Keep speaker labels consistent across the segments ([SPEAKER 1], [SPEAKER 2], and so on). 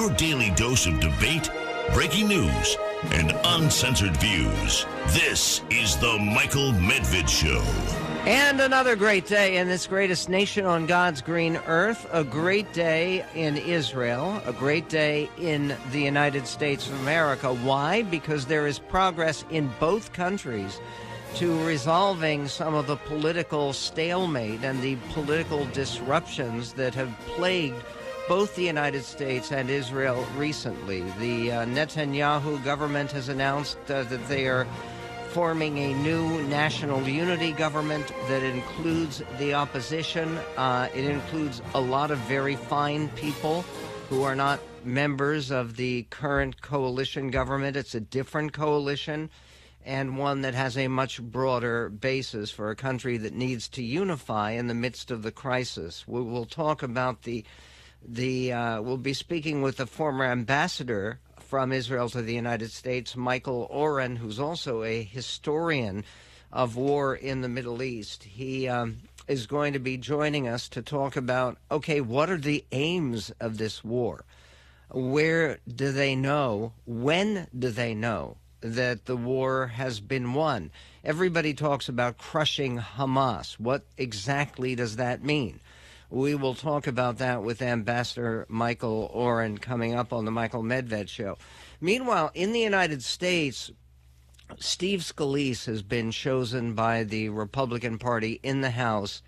[SPEAKER 1] your daily dose of debate, breaking news, and uncensored views. This is the Michael Medved Show.
[SPEAKER 2] And another great day in this greatest nation on God's green earth. A great day in Israel. A great day in the United States of America. Why? Because there is progress in both countries to resolving some of the political stalemate and the political disruptions that have plagued both the United States and Israel recently. The uh, Netanyahu government has announced uh, that they are forming a new national unity government that includes the opposition. Uh, it includes a lot of very fine people who are not members of the current coalition government. It's a different coalition and one that has a much broader basis for a country that needs to unify in the midst of the crisis. We will talk about the the uh, we'll be speaking with the former ambassador from Israel to the United States, Michael Oren, who's also a historian of war in the Middle East. He um, is going to be joining us to talk about okay, what are the aims of this war? Where do they know? When do they know that the war has been won? Everybody talks about crushing Hamas. What exactly does that mean? We will talk about that with Ambassador Michael Oren coming up on the Michael Medved show. Meanwhile, in the United States, Steve Scalise has been chosen by the Republican Party in the House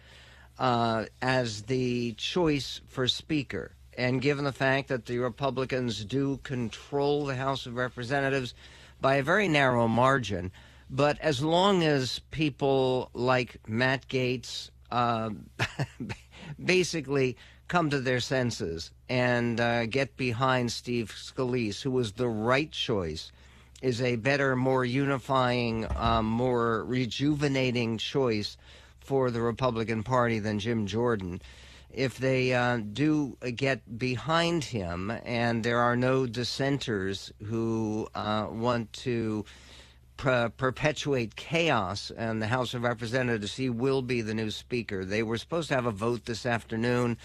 [SPEAKER 2] uh, as the choice for Speaker. And given the fact that the Republicans do control the House of Representatives by a very narrow margin, but as long as people like Matt Gaetz, uh, basically come to their senses and uh, get behind Steve Scalise, who was the right choice, is a better, more unifying, um, more rejuvenating choice for the Republican Party than Jim Jordan. If they uh, do get behind him and there are no dissenters who uh, want to per- perpetuate chaos in the House of Representatives, he will be the new Speaker. They were supposed to have a vote this afternoon.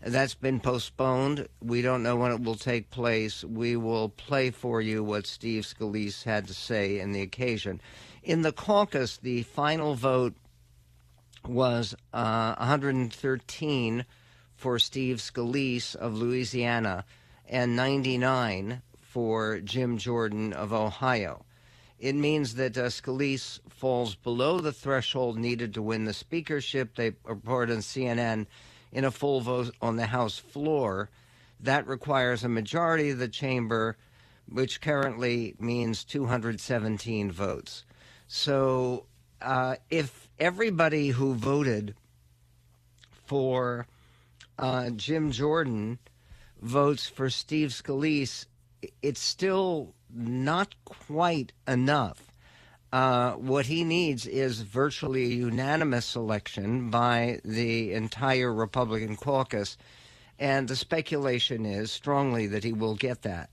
[SPEAKER 2] That's been postponed. We don't know when it will take place. We will play for you what Steve Scalise had to say in the occasion. In the caucus, the final vote was uh, 113 for Steve Scalise of Louisiana and 99 for Jim Jordan of Ohio. It means that uh, Scalise falls below the threshold needed to win the speakership. They report on CNN in a full vote on the House floor. That requires a majority of the chamber, which currently means 217 votes. So uh, if everybody who voted for uh, Jim Jordan votes for Steve Scalise, it's still not quite enough. Uh, what he needs is virtually a unanimous selection by the entire Republican caucus, and the speculation is strongly that he will get that.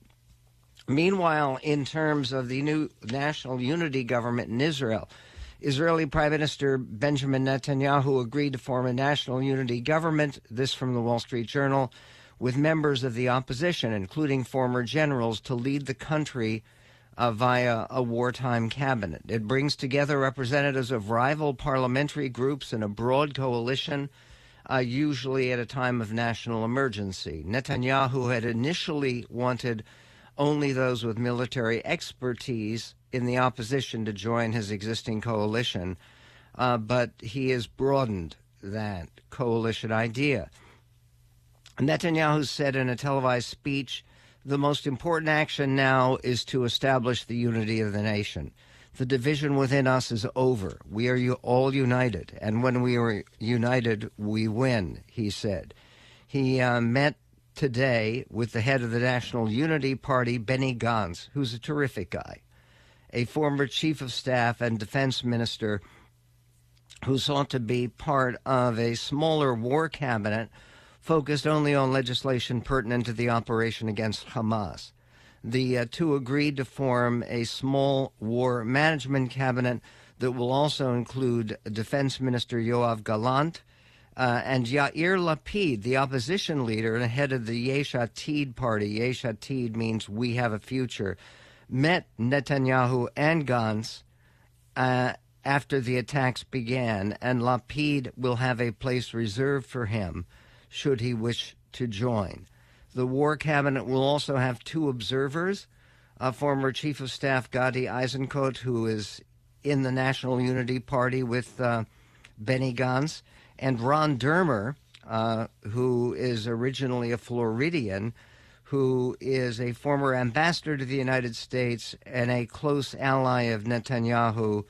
[SPEAKER 2] Meanwhile, in terms of the new national unity government in Israel, Israeli Prime Minister Benjamin Netanyahu agreed to form a national unity government. This from the Wall Street Journal with members of the opposition, including former generals, to lead the country uh, via a wartime cabinet. It brings together representatives of rival parliamentary groups in a broad coalition, uh, usually at a time of national emergency. Netanyahu had initially wanted only those with military expertise in the opposition to join his existing coalition, uh, but he has broadened that coalition idea. Netanyahu said in a televised speech, the most important action now is to establish the unity of the nation. The division within us is over. We are all united. And when we are united, we win, he said. He uh, met today with the head of the National Unity Party, Benny Gantz, who's a terrific guy, a former chief of staff and defense minister who sought to be part of a smaller war cabinet focused only on legislation pertinent to the operation against Hamas. The uh, two agreed to form a small war management cabinet that will also include Defense Minister Yoav Gallant, Uh, and Yair Lapid, the opposition leader and head of the Yesh Atid party, Yesh Atid means we have a future, met Netanyahu and Gantz uh, after the attacks began, and Lapid will have a place reserved for him should he wish to join. The war cabinet will also have two observers, a former chief of staff Gadi Eisenkot, who is in the National Unity Party with uh, Benny Gantz, and Ron Dermer, uh, who is originally a Floridian, who is a former ambassador to the United States and a close ally of Netanyahu,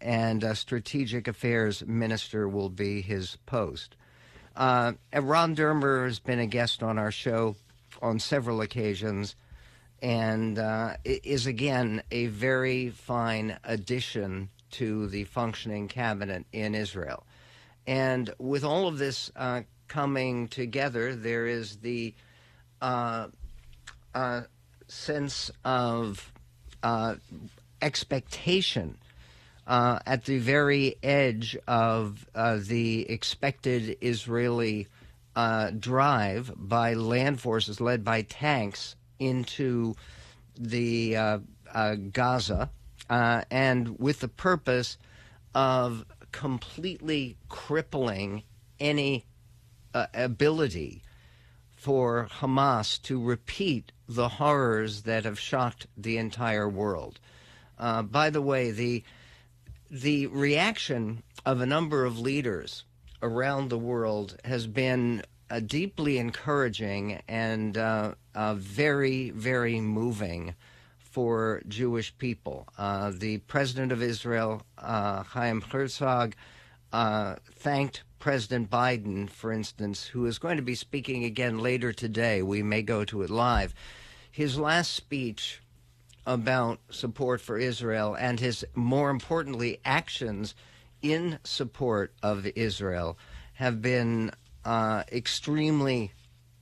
[SPEAKER 2] and a strategic affairs minister will be his post. Uh, Ron Dermer has been a guest on our show on several occasions and uh, is again a very fine addition to the functioning cabinet in Israel. And with all of this uh, coming together, there is the uh, uh sense of uh, expectation uh, at the very edge of the expected Israeli drive by land forces led by tanks into the Gaza, and with the purpose of completely crippling any uh, ability for Hamas to repeat the horrors that have shocked the entire world. Uh, by the way, the the reaction of a number of leaders around the world has been uh, deeply encouraging and uh, uh, very, very moving for Jewish people. Uh, the president of Israel, uh, Chaim Herzog, uh, thanked President Biden, for instance, who is going to be speaking again later today. We may go to it live. His last speech about support for Israel and his, more importantly, actions in support of Israel have been uh, extremely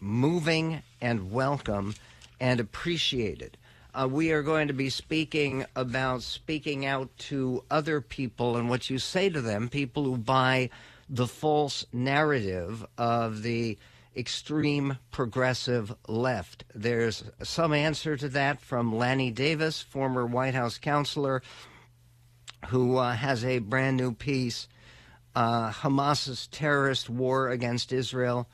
[SPEAKER 2] moving and welcome and appreciated. Uh, we are going to be speaking about speaking out to other people and what you say to them, people who buy the false narrative of the extreme progressive left. There's some answer to that from Lanny Davis, former White House counselor, who uh, has a brand new piece uh, Hamas's terrorist war against Israel.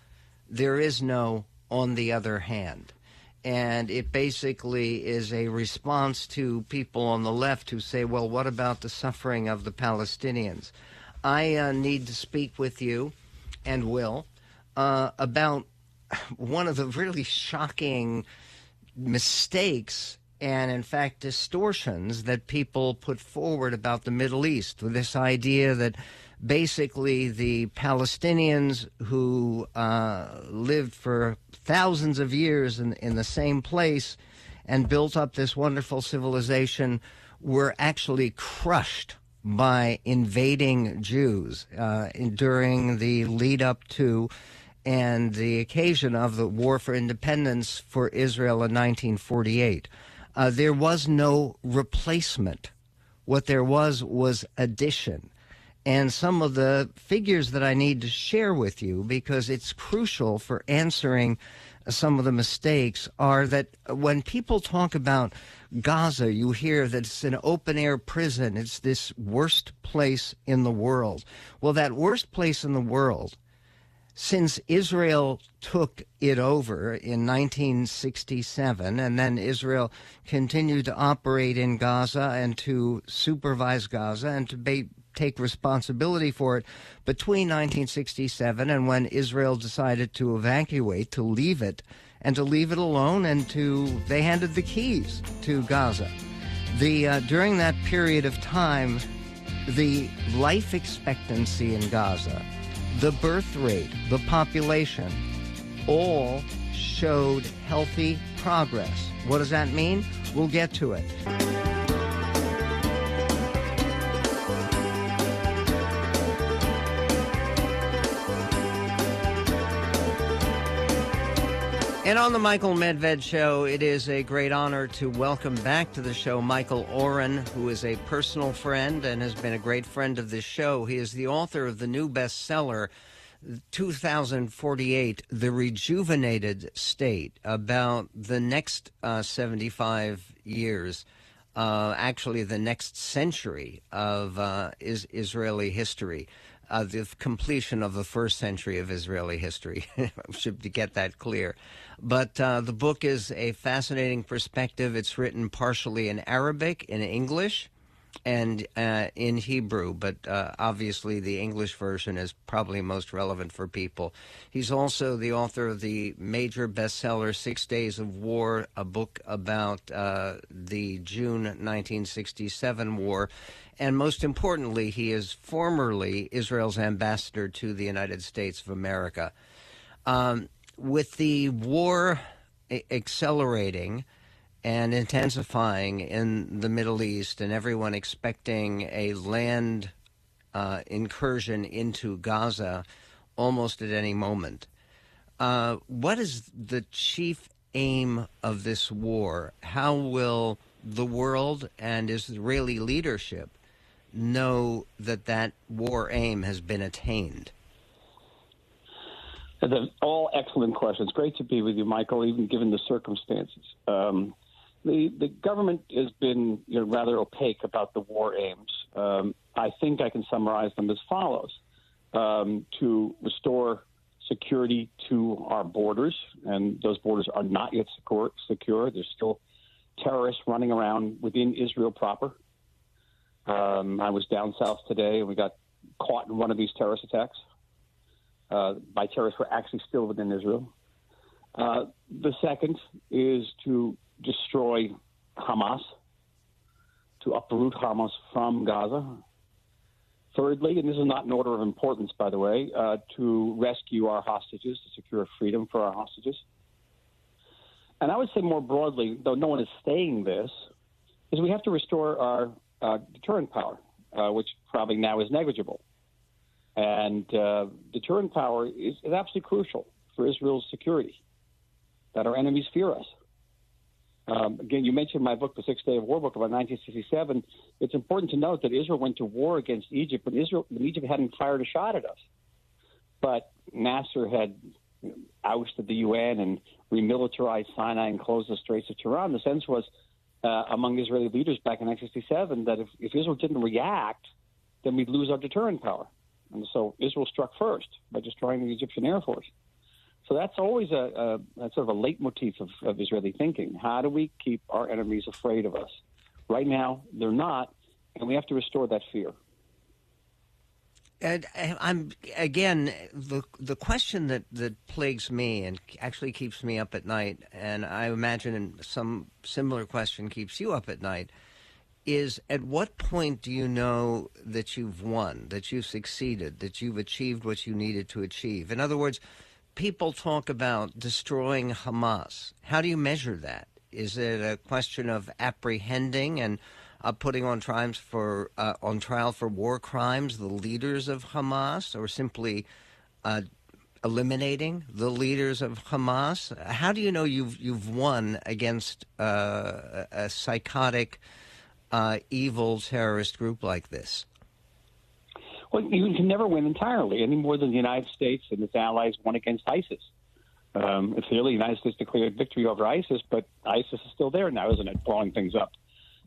[SPEAKER 2] There is no on the other hand and it basically is a response to people on the left who say, well, what about the suffering of the Palestinians? I uh, need to speak with you, and will, uh, about one of the really shocking mistakes and, in fact, distortions that people put forward about the Middle East. This idea that basically the Palestinians who uh, lived for thousands of years in, in the same place and built up this wonderful civilization were actually crushed by invading Jews uh, in, during the lead up to and the occasion of the War for Independence for Israel in 1948. Uh, there was no replacement. What there was was addition and some of the figures that I need to share with you because it's crucial for answering some of the mistakes are that when people talk about Gaza, you hear that it's an open air prison. It's this worst place in the world. Well, that worst place in the world, since Israel took it over in 1967, and then Israel continued to operate in Gaza and to supervise Gaza and to be take responsibility for it between 1967 and when Israel decided to evacuate, to leave it, and to leave it alone, and to they handed the keys to Gaza. The uh, during that period of time, the life expectancy in Gaza, the birth rate, the population, all showed healthy progress. What does that mean? We'll get to it. And on the Michael Medved Show, it is a great honor to welcome back to the show Michael Oren, who is a personal friend and has been a great friend of this show. He is the author of the new bestseller, 2048, the rejuvenated state, about the next uh, 75 years, uh, actually the next century of uh, is Israeli history, uh, the completion of the first century of Israeli history. Should get that clear. But uh, the book is a fascinating perspective. It's written partially in Arabic, in English, and uh, in Hebrew, but uh, obviously the English version is probably most relevant for people. He's also the author of the major bestseller Six Days of War, a book about uh, the June 1967 war. And most importantly, he is formerly Israel's ambassador to the United States of America. Um, with the war accelerating, and intensifying in the Middle East, and everyone expecting a land uh, incursion into Gaza almost at any moment. Uh, what is the chief aim of this war? How will the world and Israeli leadership know that that war aim has been attained?
[SPEAKER 3] all excellent questions. Great to be with you, Michael, even given the circumstances. Um, the the government has been you know, rather opaque about the war aims. Um, I think I can summarize them as follows: um, to restore security to our borders, and those borders are not yet secure. secure. There's still terrorists running around within Israel proper. Um, I was down south today, and we got caught in one of these terrorist attacks uh, by terrorists who are actually still within Israel. Uh, the second is to destroy Hamas, to uproot Hamas from Gaza. Thirdly, and this is not an order of importance, by the way, uh, to rescue our hostages, to secure freedom for our hostages. And I would say more broadly, though no one is saying this, is we have to restore our uh, deterrent power, uh, which probably now is negligible. And uh, deterrent power is, is absolutely crucial for Israel's security, that our enemies fear us. Um, again, you mentioned my book, The Six Day of War book about 1967. It's important to note that Israel went to war against Egypt when Israel, when Egypt hadn't fired a shot at us. But Nasser had ousted the UN and remilitarized Sinai and closed the Straits of Tiran. The sense was uh, among Israeli leaders back in 1967 that if, if Israel didn't react, then we'd lose our deterrent power. And so Israel struck first by destroying the Egyptian Air Force. So that's always a, a, a sort of a leitmotif of, of Israeli thinking. How do we keep our enemies afraid of us? Right now, they're not, and we have to restore that fear.
[SPEAKER 2] And I'm again the the question that, that plagues me and actually keeps me up at night, and I imagine some similar question keeps you up at night, is at what point do you know that you've won, that you've succeeded, that you've achieved what you needed to achieve? In other words, people talk about destroying Hamas. How do you measure that? Is it a question of apprehending and uh, putting on trials for uh, on trial for war crimes the leaders of Hamas, or simply uh, eliminating the leaders of Hamas? How do you know you've you've won against uh, a psychotic, uh, evil terrorist group like this?
[SPEAKER 3] Well, you can never win entirely, any more than the United States and its allies won against ISIS. Um, clearly, the United States declared victory over ISIS, but ISIS is still there now, isn't it, blowing things up?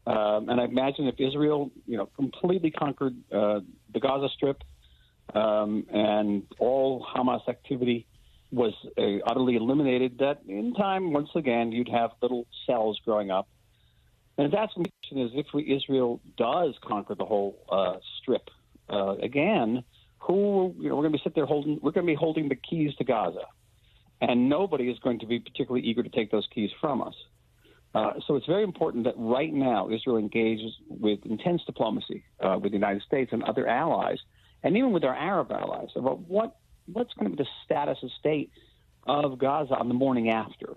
[SPEAKER 3] Um, and I imagine if Israel, you know, completely conquered uh, the Gaza Strip um, and all Hamas activity was uh, utterly eliminated, that in time, once again, you'd have little cells growing up. And that's the question is if we, Israel does conquer the whole uh, strip uh, again, who you know we're going to be sitting there holding we're going to be holding the keys to Gaza, and nobody is going to be particularly eager to take those keys from us. Uh, so it's very important that right now Israel engages with intense diplomacy uh, with the United States and other allies, and even with our Arab allies about what what's going to be the status of state of Gaza on the morning after,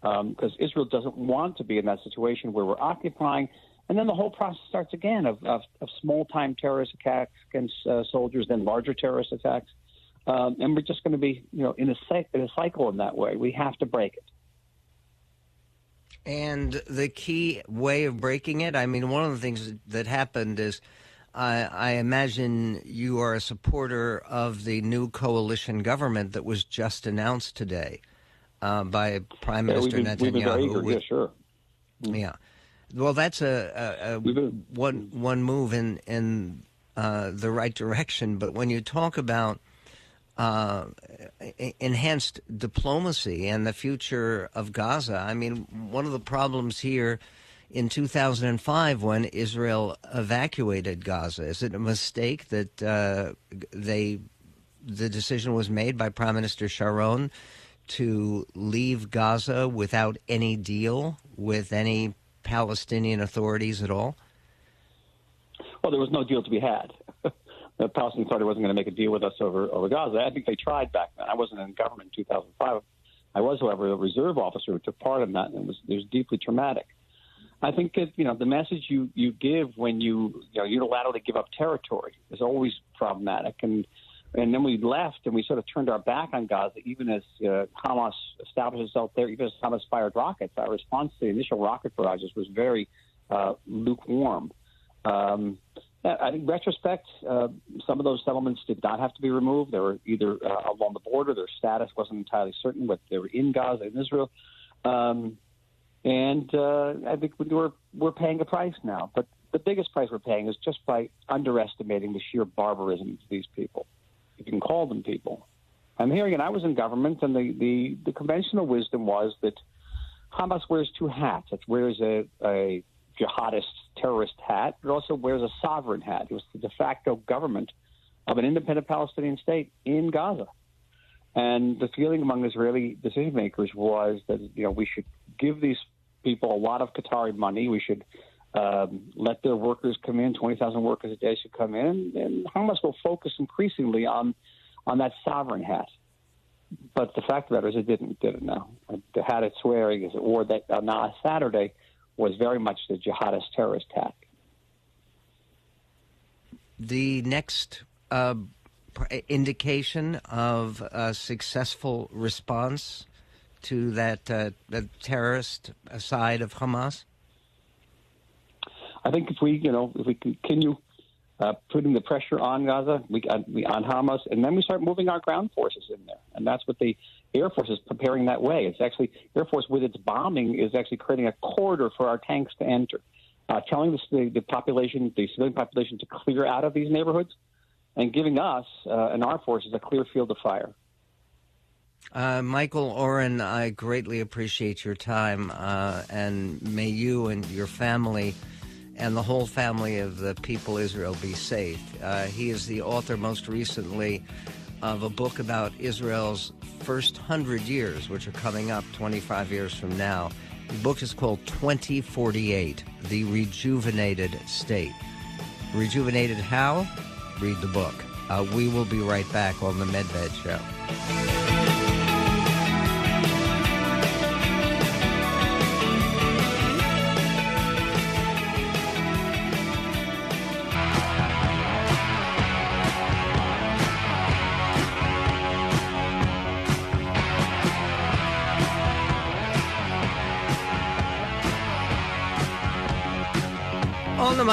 [SPEAKER 3] because um, Israel doesn't want to be in that situation where we're occupying and then the whole process starts again of, of, of small time terrorist attacks against uh, soldiers, then larger terrorist attacks. Um, and we're just going to be, you know, in a, in a cycle in that way. We have to break it.
[SPEAKER 2] And the key way of breaking it, I mean, one of the things that happened is I, I, imagine you are a supporter of the new coalition government that was just announced today uh, by Prime
[SPEAKER 3] yeah,
[SPEAKER 2] Minister
[SPEAKER 3] been,
[SPEAKER 2] Netanyahu.
[SPEAKER 3] Been eager. yeah, sure.
[SPEAKER 2] Yeah. Well, that's a, a, a one one move in in uh, the right direction. But when you talk about uh, enhanced diplomacy and the future of Gaza, I mean, one of the problems here in 2005 when Israel evacuated Gaza, is it a mistake that uh, they the decision was made by Prime Minister Sharon to leave Gaza without any deal with any Palestinian authorities at all?
[SPEAKER 3] Well, there was no deal to be had. the Palestinian Authority wasn't going to make a deal with us over over Gaza. I think they tried back then. I wasn't in government in 2005. I was, however, a reserve officer who took part in that, and it was it was deeply traumatic. I think that you know the message you you give when you you know unilaterally give up territory is always problematic, and and then we left and we sort of turned our back on Gaza, even as uh, Hamas established itself there, even as Hamas fired rockets. Our response to the initial rocket barrages was very uh, lukewarm. Um, I think, in retrospect, uh, some of those settlements did not have to be removed. They were either uh, along the border, their status wasn't entirely certain, but they were in Gaza, in Israel. Um, and uh, I think we're, we're paying a price now. But the biggest price we're paying is just by underestimating the sheer barbarism of these people you can call them people. I'm hearing, and I was in government, and the, the, the conventional wisdom was that Hamas wears two hats. It wears a, a jihadist terrorist hat, but also wears a sovereign hat. It was the de facto government of an independent Palestinian state in Gaza. And the feeling among Israeli decision makers was that you know we should give these people a lot of Qatari money. We should um, let their workers come in. Twenty thousand workers a day should come in, and Hamas will focus increasingly on on that sovereign hat. But the fact of the matter is, it didn't. Did it now? The hat it's wearing, as it wore that on uh, Saturday, was very much the jihadist terrorist attack.
[SPEAKER 2] The next uh, indication of a successful response to that uh, the terrorist side of Hamas.
[SPEAKER 3] I think if we, you know, if we continue uh, putting the pressure on Gaza, we, uh, we, on Hamas, and then we start moving our ground forces in there, and that's what the Air Force is preparing that way. It's actually Air Force with its bombing is actually creating a corridor for our tanks to enter, uh, telling the, the population, the civilian population, to clear out of these neighborhoods, and giving us uh, and our forces a clear field of fire.
[SPEAKER 2] Uh, Michael Oren, I greatly appreciate your time, uh, and may you and your family and the whole family of the people Israel be safe. Uh, he is the author, most recently, of a book about Israel's first hundred years, which are coming up 25 years from now. The book is called 2048 The Rejuvenated State. Rejuvenated how? Read the book. Uh, we will be right back on The Medved Show.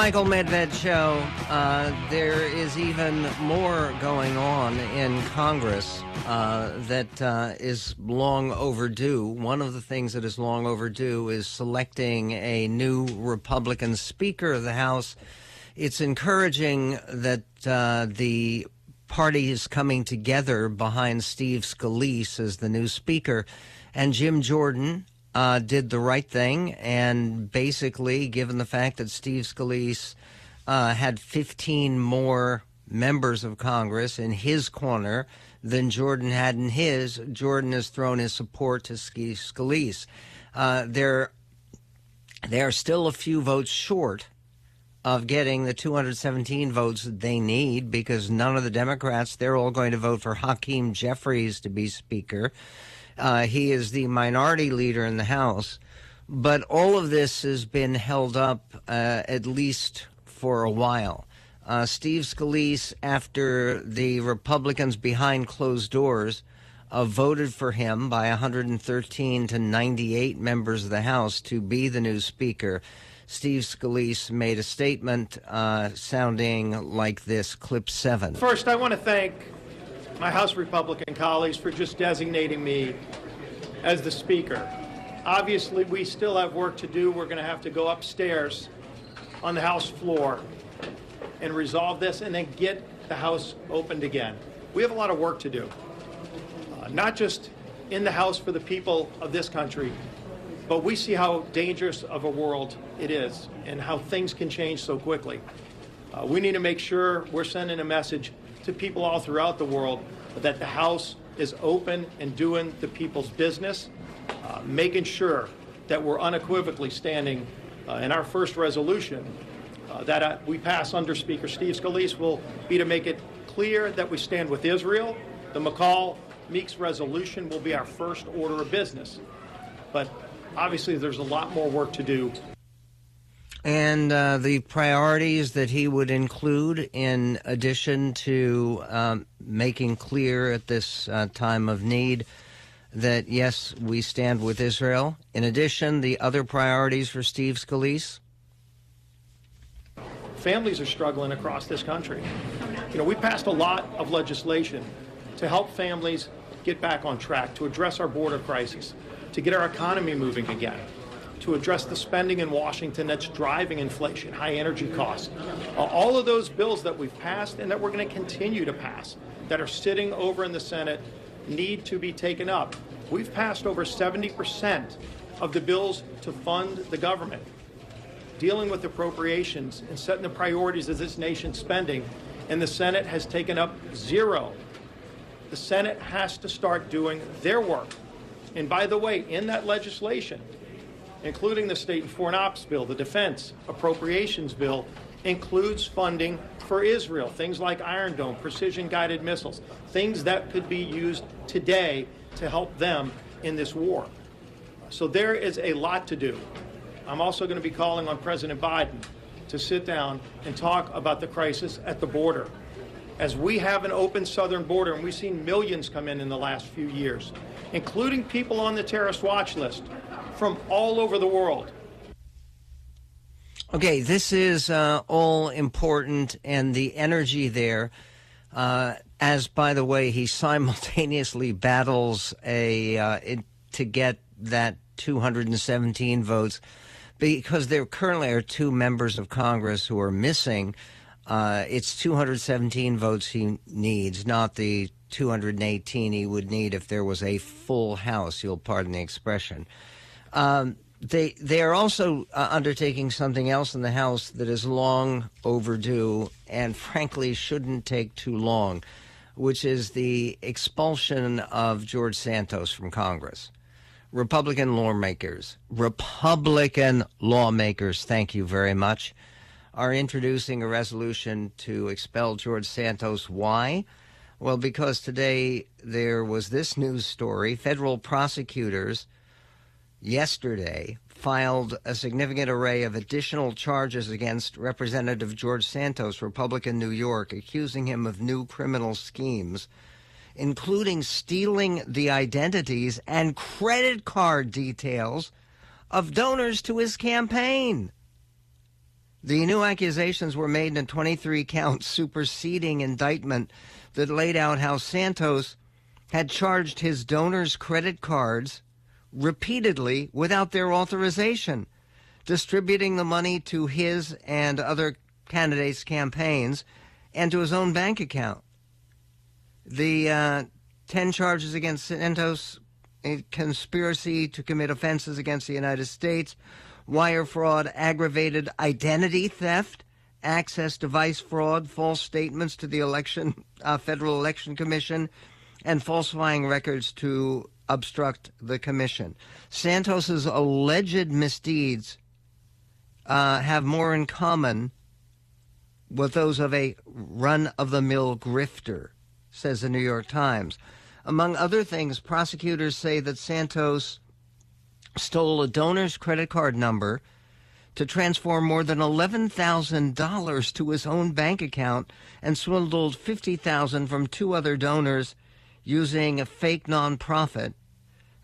[SPEAKER 2] Michael Medved Show, uh, there is even more going on in Congress uh, that uh, is long overdue. One of the things that is long overdue is selecting a new Republican Speaker of the House. It's encouraging that uh, the party is coming together behind Steve Scalise as the new Speaker. And Jim Jordan, uh, did the right thing, and basically, given the fact that Steve Scalise uh, had 15 more members of Congress in his corner than Jordan had in his, Jordan has thrown his support to Scalise. Uh, there, there are still a few votes short of getting the 217 votes that they need because none of the Democrats, they're all going to vote for Hakeem Jeffries to be Speaker. Uh, he is the minority leader in the House. But all of this has been held up uh, at least for a while. Uh, Steve Scalise, after the Republicans behind closed doors uh, voted for him by 113 to 98 members of the House to be the new Speaker, Steve Scalise made a statement uh, sounding like this clip seven.
[SPEAKER 4] First, I want to thank my House Republican colleagues for just designating me as the Speaker. Obviously, we still have work to do. We're going to have to go upstairs on the House floor and resolve this and then get the House opened again. We have a lot of work to do, uh, not just in the House for the people of this country, but we see how dangerous of a world it is and how things can change so quickly. Uh, we need to make sure we're sending a message to people all throughout the world that the House is open and doing the people's business, uh, making sure that we're unequivocally standing uh, in our first resolution uh, that uh, we pass under Speaker Steve Scalise will be to make it clear that we stand with Israel. The McCaul Meeks resolution will be our first order of business. But obviously, there's a lot more work to do.
[SPEAKER 2] And uh, the priorities that he would include, in addition to um, making clear at this uh, time of need that, yes, we stand with Israel. In addition, the other priorities for Steve Scalise?
[SPEAKER 4] Families are struggling across this country. You know, we passed a lot of legislation to help families get back on track, to address our border crisis, to get our economy moving again, to address the spending in Washington that's driving inflation, high energy costs. Uh, all of those bills that we've passed and that we're going to continue to pass that are sitting over in the Senate need to be taken up. We've passed over 70% of the bills to fund the government, dealing with appropriations and setting the priorities of this nation's spending, and the Senate has taken up zero the Senate has to start doing their work. And by the way, in that legislation, including the State and Foreign Ops Bill, the Defense Appropriations Bill, includes funding for Israel, things like Iron Dome, precision guided missiles, things that could be used today to help them in this war. So there is a lot to do. I'm also going to be calling on President Biden to sit down and talk about the crisis at the border as we have an open southern border, and we've seen millions come in in the last few years, including people on the terrorist watch list from all over the world.
[SPEAKER 2] Okay, this is uh, all important, and the energy there, uh, as by the way, he simultaneously battles a uh, it, to get that 217 votes because there currently are two members of Congress who are missing uh, it's 217 votes he needs, not the 218 he would need if there was a full House. You'll pardon the expression. Um, they they are also uh, undertaking something else in the House that is long overdue and frankly shouldn't take too long, which is the expulsion of George Santos from Congress. Republican lawmakers, Republican lawmakers, thank you very much are introducing a resolution to expel George Santos. Why? Well, because today there was this news story. Federal prosecutors yesterday filed a significant array of additional charges against Representative George Santos, Republican New York, accusing him of new criminal schemes, including stealing the identities and credit card details of donors to his campaign. The new accusations were made in a 23 count superseding indictment that laid out how Santos had charged his donors' credit cards repeatedly without their authorization, distributing the money to his and other candidates' campaigns and to his own bank account. The uh, 10 charges against Santos a conspiracy to commit offenses against the United States wire fraud, aggravated identity theft, access device fraud, false statements to the election uh, Federal Election Commission, and falsifying records to obstruct the commission. Santos's alleged misdeeds uh, have more in common with those of a run-of-the-mill grifter, says the New York Times. Among other things, prosecutors say that Santos stole a donor's credit card number to transfer more than $11,000 to his own bank account and swindled 50,000 from two other donors using a fake nonprofit,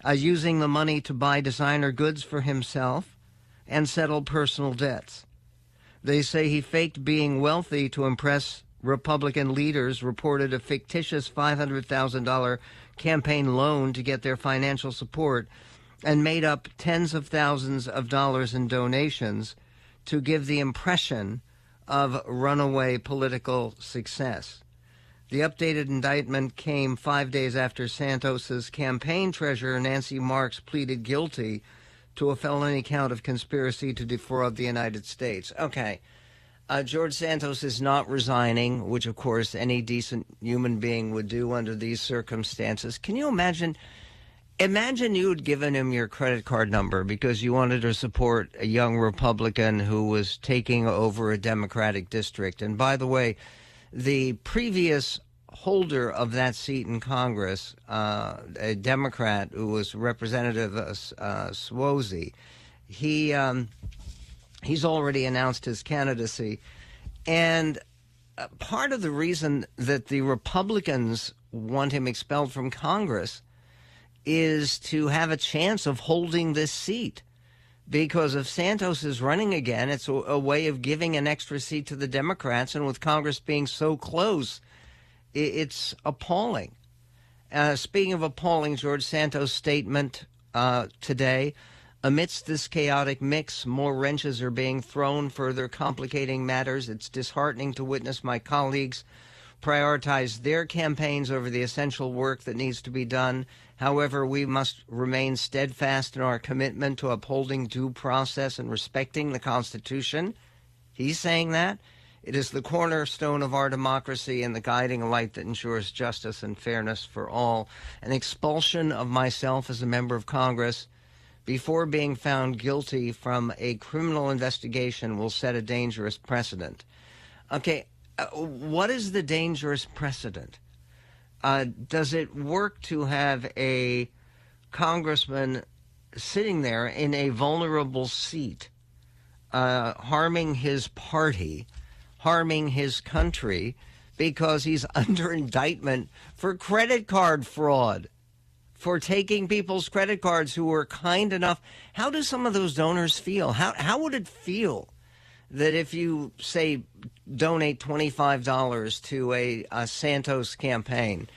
[SPEAKER 2] uh, using the money to buy designer goods for himself, and settle personal debts. They say he faked being wealthy to impress Republican leaders, reported a fictitious $500,000 campaign loan to get their financial support, and made up tens of thousands of dollars in donations to give the impression of runaway political success. The updated indictment came five days after Santos's campaign treasurer, Nancy Marks, pleaded guilty to a felony count of conspiracy to defraud the United States. Okay. Uh, George Santos is not resigning, which, of course, any decent human being would do under these circumstances. Can you imagine? Imagine you had given him your credit card number because you wanted to support a young Republican who was taking over a Democratic district. And by the way, the previous holder of that seat in Congress, uh, a Democrat who was Representative uh, Suozzi, he um, he's already announced his candidacy, and uh, part of the reason that the Republicans want him expelled from Congress is to have a chance of holding this seat because if Santos is running again, it's a, a, way of giving an extra seat to the Democrats. And with Congress being so close, it, it's appalling. Uh, speaking of appalling, George Santos' statement uh, today amidst this chaotic mix, more wrenches are being thrown, further complicating matters. It's disheartening to witness my colleagues prioritize their campaigns over the essential work that needs to be done However, we must remain steadfast in our commitment to upholding due process and respecting the Constitution. He's saying that. It is the cornerstone of our democracy and the guiding light that ensures justice and fairness for all. An expulsion of myself as a member of Congress before being found guilty from a criminal investigation will set a dangerous precedent. Okay, uh, what is the dangerous precedent? Uh, does it work to have a congressman sitting there in a vulnerable seat, uh, harming his party, harming his country, because he's under indictment for credit card fraud? for taking people's credit cards who were kind enough. How do some of those donors feel? How how would it feel that if you say donate twenty five dollars to a, a Santos campaign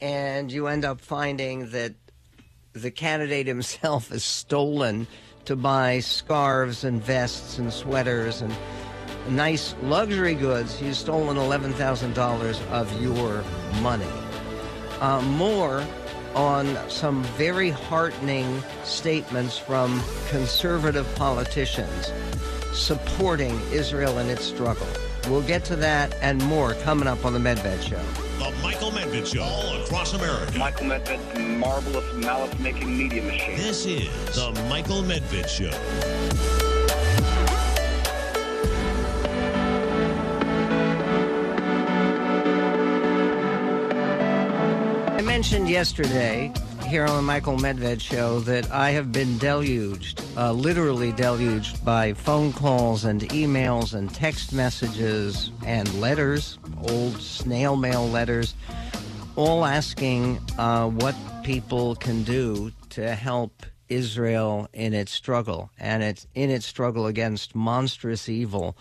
[SPEAKER 2] and you end up finding that the candidate himself is stolen to buy scarves and vests and sweaters and nice luxury goods. He's stolen $11,000 of your money. Uh, more on some very heartening statements from conservative politicians supporting Israel in its struggle. We'll get to that and more coming up on the Medved Show.
[SPEAKER 1] The Michael Medved Show all across America.
[SPEAKER 5] Michael Medved's marvelous malice-making media machine.
[SPEAKER 1] This is the Michael Medved Show.
[SPEAKER 2] I mentioned yesterday here on the Michael Medved show that I have been deluged, uh, literally deluged, by phone calls and emails and text messages and letters, old snail mail letters, all asking uh, what people can do to help Israel in its struggle and it's in its struggle against monstrous evil,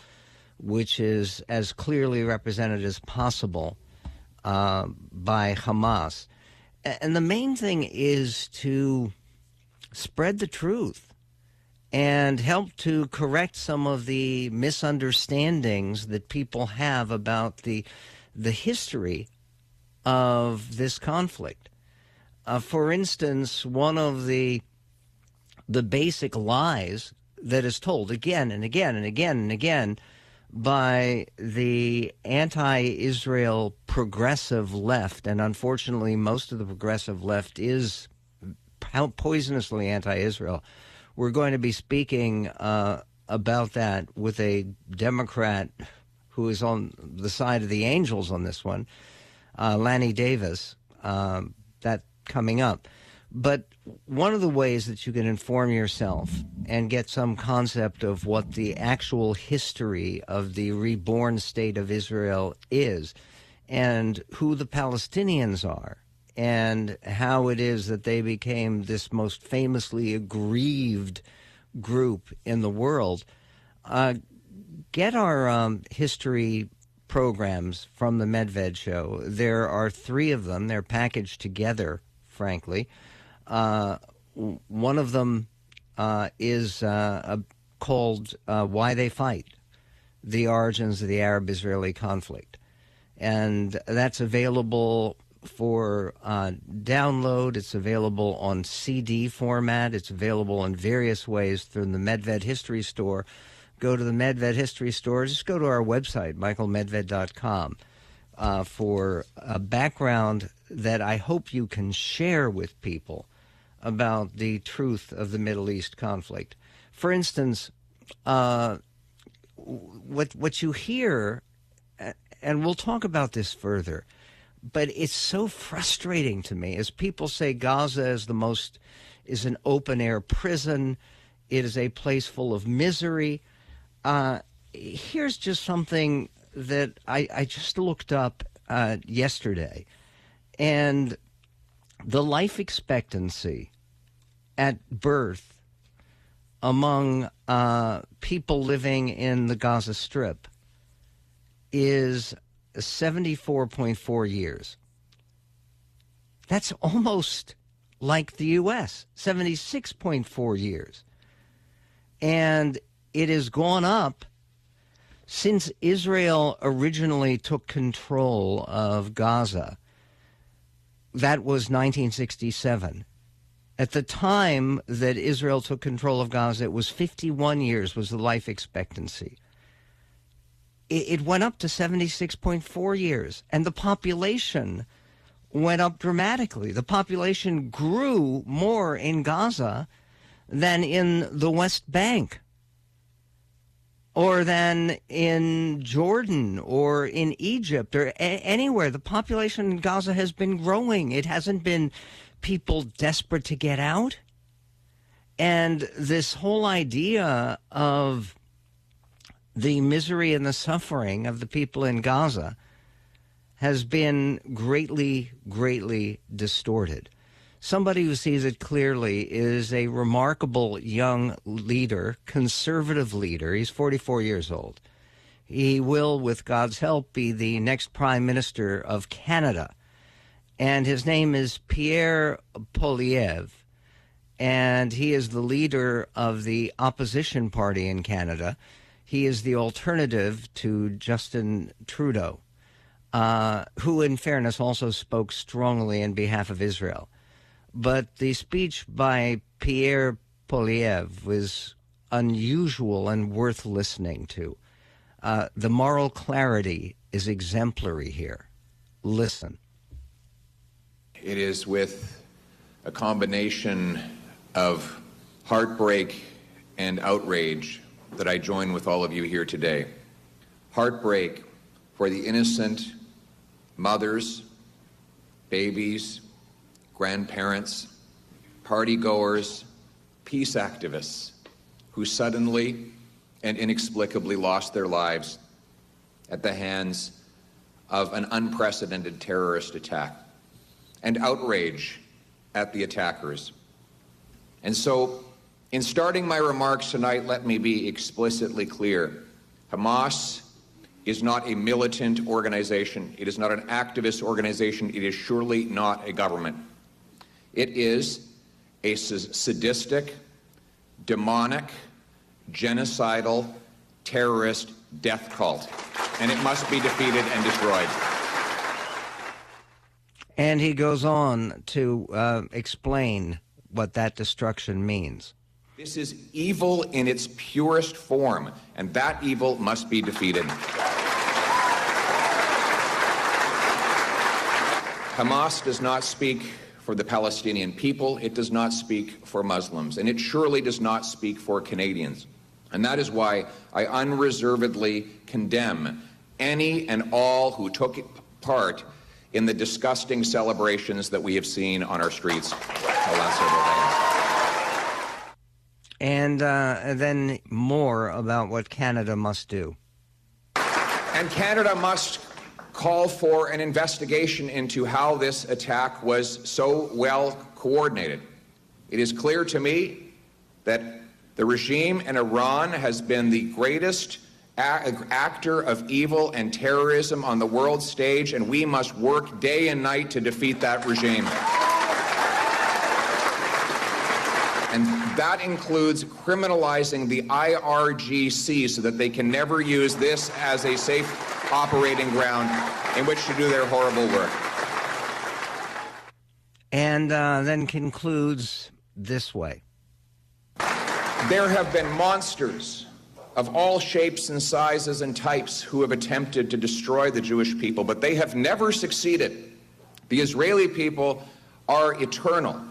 [SPEAKER 2] which is as clearly represented as possible uh, by Hamas. And the main thing is to spread the truth and help to correct some of the misunderstandings that people have about the the history of this conflict. Uh, for instance, one of the the basic lies that is told again and again and again and again by the anti Israel progressive left, and unfortunately, most of the progressive left is poisonously anti Israel. We're going to be speaking uh, about that with a Democrat who is on the side of the angels on this one, uh, Lanny Davis. Um, that coming up. But one of the ways that you can inform yourself and get some concept of what the actual history of the reborn state of Israel is and who the Palestinians are and how it is that they became this most famously aggrieved group in the world, uh, get our um, history programs from the Medved show. There are three of them. They're packaged together, frankly. Uh, one of them uh, is uh, called uh, Why They Fight The Origins of the Arab Israeli Conflict. And that's available for uh, download. It's available on CD format. It's available in various ways through the Medved History Store. Go to the Medved History Store. Just go to our website, michaelmedved.com, uh, for a background that I hope you can share with people about the truth of the Middle East conflict. For instance, uh, what what you hear, and we'll talk about this further, but it's so frustrating to me as people say Gaza is the most is an open air prison. It is a place full of misery. Uh, here's just something that I, I just looked up uh, yesterday, and the life expectancy at birth among uh, people living in the Gaza Strip is 74.4 years. That's almost like the U.S., 76.4 years. And it has gone up since Israel originally took control of Gaza. That was 1967. At the time that Israel took control of Gaza, it was 51 years was the life expectancy. It, went up to 76.4 years, and the population went up dramatically. The population grew more in Gaza than in the West Bank or than in Jordan or in Egypt or a- anywhere. The population in Gaza has been growing. It hasn't been people desperate to get out. And this whole idea of the misery and the suffering of the people in Gaza has been greatly, greatly distorted. Somebody who sees it clearly is a remarkable young leader, conservative leader. He's 44 years old. He will, with God's help, be the next prime minister of Canada and his name is Pierre Poilievre. and he is the leader of the opposition party in Canada. He is the alternative to Justin Trudeau, uh, who, in fairness, also spoke strongly in behalf of Israel. But the speech by Pierre Poilievre was unusual and worth listening to. Uh, the moral clarity is exemplary here. Listen.
[SPEAKER 6] It is with a combination of heartbreak and outrage that I join with all of you here today. Heartbreak for the innocent mothers, babies, grandparents, party goers, peace activists who suddenly and inexplicably lost their lives at the hands of an unprecedented terrorist attack and outrage at the attackers. And so, in starting my remarks tonight, let me be explicitly clear. Hamas is not a militant organization. It is not an activist organization. It is surely not a government. It is a sadistic, demonic, genocidal, terrorist death cult. And it must be defeated and destroyed.
[SPEAKER 2] And he goes on to uh, explain what that destruction means.
[SPEAKER 6] This is evil in its purest form, and that evil must be defeated. Hamas does not speak for the Palestinian people, it does not speak for Muslims, and it surely does not speak for Canadians. And that is why I unreservedly condemn any and all who took part in the disgusting celebrations that we have seen on our streets the last several days.
[SPEAKER 2] And uh, then more about what Canada must do.
[SPEAKER 6] And Canada must call for an investigation into how this attack was so well coordinated. It is clear to me that The regime in Iran has been the greatest actor of evil and terrorism on the world stage, and we must work day and night to defeat that regime. And that includes criminalizing the IRGC so that they can never use this as a safe operating ground in which to do their horrible work.
[SPEAKER 2] And uh, then concludes this way
[SPEAKER 6] There have been monsters of all shapes and sizes and types who have attempted to destroy the Jewish people, but they have never succeeded. The Israeli people are eternal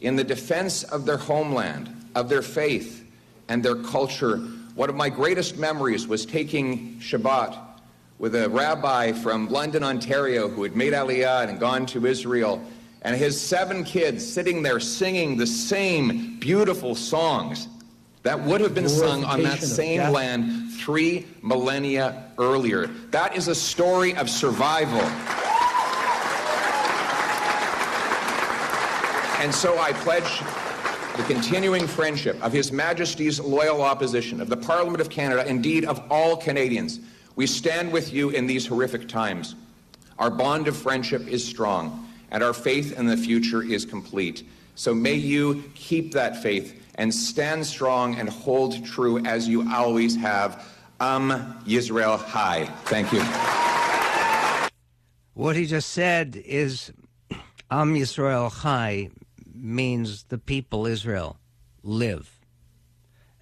[SPEAKER 6] in the defense of their homeland, of their faith, and their culture. One of my greatest memories was taking Shabbat with a rabbi from London, Ontario, who had made Aliyah and gone to Israel, and his seven kids sitting there singing the same beautiful songs that would have been sung on that same death. land three millennia earlier. That is a story of survival. And so I pledge the continuing friendship of His Majesty's loyal opposition, of the Parliament of Canada, indeed of all Canadians. We stand with you in these horrific times. Our bond of friendship is strong, and our faith in the future is complete. So may you keep that faith and stand strong and hold true as you always have. Am Yisrael Chai. Thank you.
[SPEAKER 2] What he just said is Am Yisrael Chai means the people Israel live.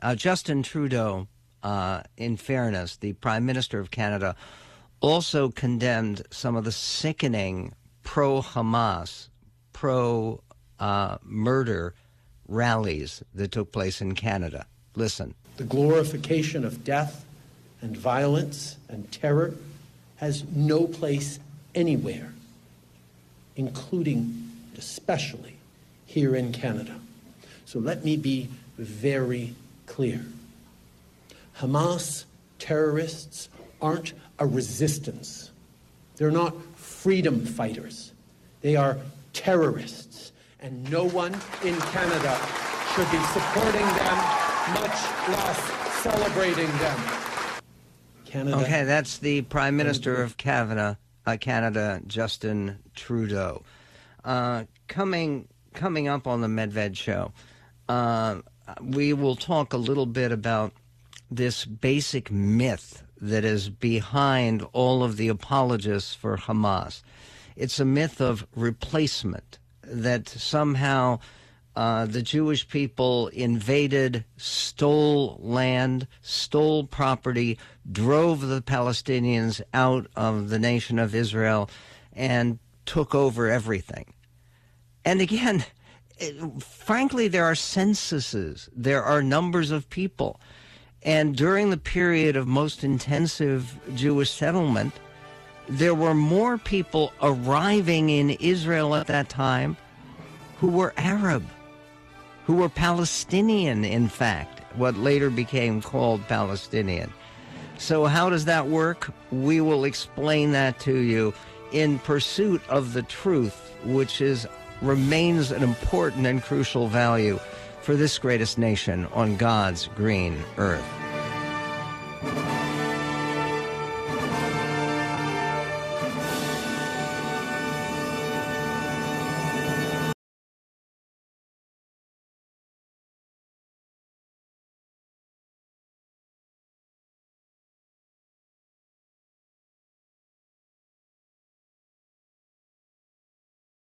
[SPEAKER 2] Uh, Justin Trudeau, uh, in fairness, the Prime Minister of Canada, also condemned some of the sickening pro Hamas, pro uh, murder rallies that took place in Canada. Listen.
[SPEAKER 7] The glorification of death and violence and terror has no place anywhere, including, especially, here in Canada. So let me be very clear. Hamas terrorists aren't a resistance. They're not freedom fighters. They are terrorists. And no one in Canada should be supporting them, much less celebrating them.
[SPEAKER 2] Canada. Okay, that's the Prime Minister of Canada, uh, Canada Justin Trudeau. Uh, coming coming up on the Medved show, uh, we will talk a little bit about this basic myth that is behind all of the apologists for Hamas. It's a myth of replacement, that somehow uh, the Jewish people invaded, stole land, stole property, drove the Palestinians out of the nation of Israel, and took over everything. And again, it, frankly, there are censuses, there are numbers of people. And during the period of most intensive Jewish settlement, there were more people arriving in Israel at that time who were Arab, who were Palestinian, in fact, what later became called Palestinian. So, how does that work? We will explain that to you in pursuit of the truth, which is remains an important and crucial value for this greatest nation on God's green earth.